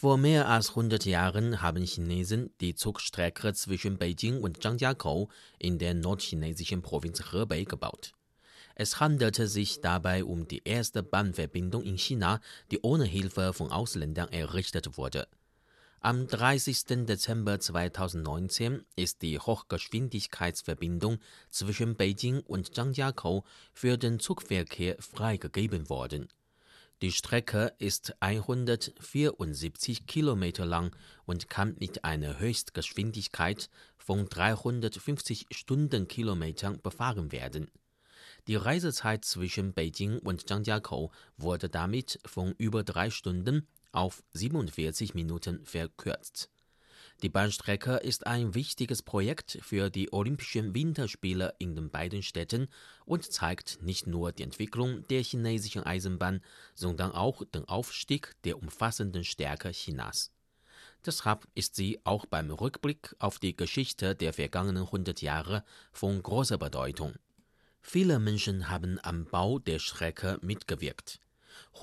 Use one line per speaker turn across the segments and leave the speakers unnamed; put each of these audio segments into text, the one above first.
Vor mehr als 100 Jahren haben Chinesen die Zugstrecke zwischen Beijing und Zhangjiakou in der nordchinesischen Provinz Hebei gebaut. Es handelte sich dabei um die erste Bahnverbindung in China, die ohne Hilfe von Ausländern errichtet wurde. Am 30. Dezember 2019 ist die Hochgeschwindigkeitsverbindung zwischen Beijing und Zhangjiakou für den Zugverkehr freigegeben worden. Die Strecke ist 174 Kilometer lang und kann mit einer Höchstgeschwindigkeit von 350 Stundenkilometern befahren werden. Die Reisezeit zwischen Beijing und Zhangjiakou wurde damit von über drei Stunden auf 47 Minuten verkürzt. Die Bahnstrecke ist ein wichtiges Projekt für die Olympischen Winterspiele in den beiden Städten und zeigt nicht nur die Entwicklung der chinesischen Eisenbahn, sondern auch den Aufstieg der umfassenden Stärke Chinas. Deshalb ist sie auch beim Rückblick auf die Geschichte der vergangenen 100 Jahre von großer Bedeutung. Viele Menschen haben am Bau der Strecke mitgewirkt.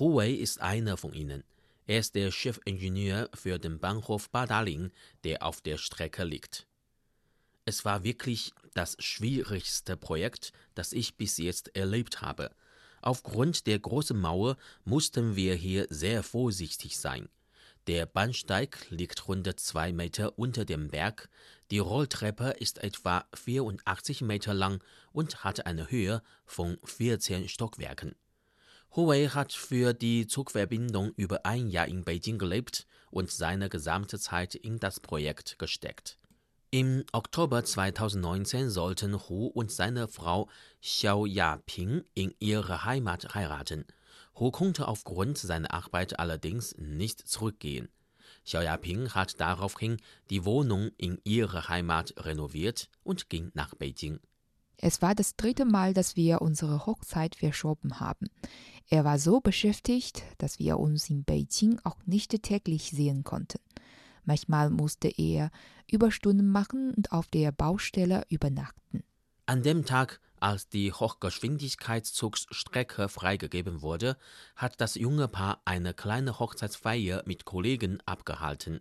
Huwei ist einer von ihnen. Er ist der Chefingenieur für den Bahnhof Badaling, der auf der Strecke liegt. Es war wirklich das schwierigste Projekt, das ich bis jetzt erlebt habe. Aufgrund der großen Mauer mussten wir hier sehr vorsichtig sein. Der Bahnsteig liegt rund zwei Meter unter dem Berg, die Rolltreppe ist etwa 84 Meter lang und hat eine Höhe von 14 Stockwerken. Huwei hat für die Zugverbindung über ein Jahr in Beijing gelebt und seine gesamte Zeit in das Projekt gesteckt. Im Oktober 2019 sollten Hu und seine Frau Xiao Yaping in ihre Heimat heiraten. Hu konnte aufgrund seiner Arbeit allerdings nicht zurückgehen. Xiao Yaping hat daraufhin die Wohnung in ihrer Heimat renoviert und ging nach Beijing.
Es war das dritte Mal, dass wir unsere Hochzeit verschoben haben. Er war so beschäftigt, dass wir uns in Beijing auch nicht täglich sehen konnten. Manchmal musste er Überstunden machen und auf der Baustelle übernachten.
An dem Tag, als die Hochgeschwindigkeitszugsstrecke freigegeben wurde, hat das junge Paar eine kleine Hochzeitsfeier mit Kollegen abgehalten.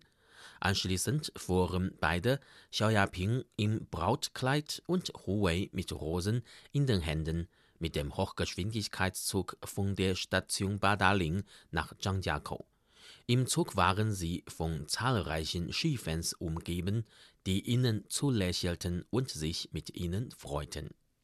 Anschließend fuhren beide, Xiao Yaping im Brautkleid und Hu Wei mit Rosen in den Händen, mit dem Hochgeschwindigkeitszug von der Station Badaling nach Zhangjiakou. Im Zug waren sie von zahlreichen Skifans umgeben, die ihnen zulächelten und sich mit ihnen freuten.